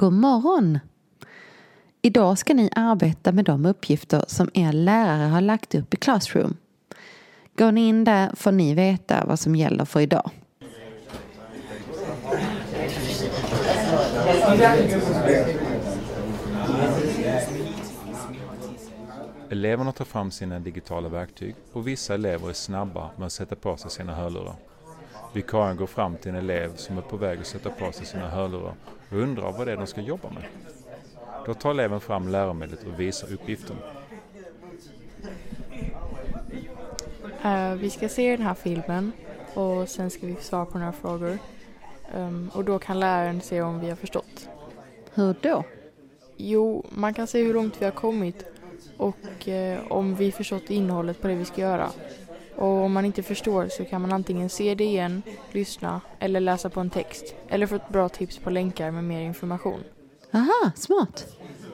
God morgon! Idag ska ni arbeta med de uppgifter som er lärare har lagt upp i Classroom. Går ni in där får ni veta vad som gäller för idag. Eleverna tar fram sina digitala verktyg och vissa elever är snabba med att sätta på sig sina hörlurar. Vikarien går fram till en elev som är på väg att sätta på sig sina hörlurar och undrar vad det är de ska jobba med. Då tar eleven fram läromedlet och visar uppgiften. Uh, vi ska se den här filmen och sen ska vi svara på några frågor. Um, och då kan läraren se om vi har förstått. Hur då? Jo, man kan se hur långt vi har kommit och eh, om vi förstått innehållet på det vi ska göra. Och om man inte förstår så kan man antingen se det igen, lyssna eller läsa på en text. Eller få ett bra tips på länkar med mer information. Aha, smart.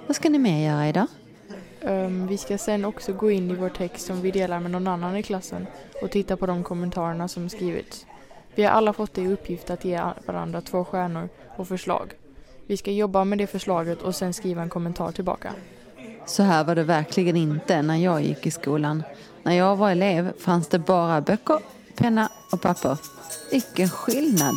Vad ska ni mer göra idag? Um, vi ska sen också gå in i vår text som vi delar med någon annan i klassen och titta på de kommentarerna som skrivits. Vi har alla fått i uppgift att ge varandra två stjärnor och förslag. Vi ska jobba med det förslaget och sen skriva en kommentar tillbaka. Så här var det verkligen inte när jag gick i skolan. När jag var elev fanns det bara böcker, penna och papper. Vilken skillnad!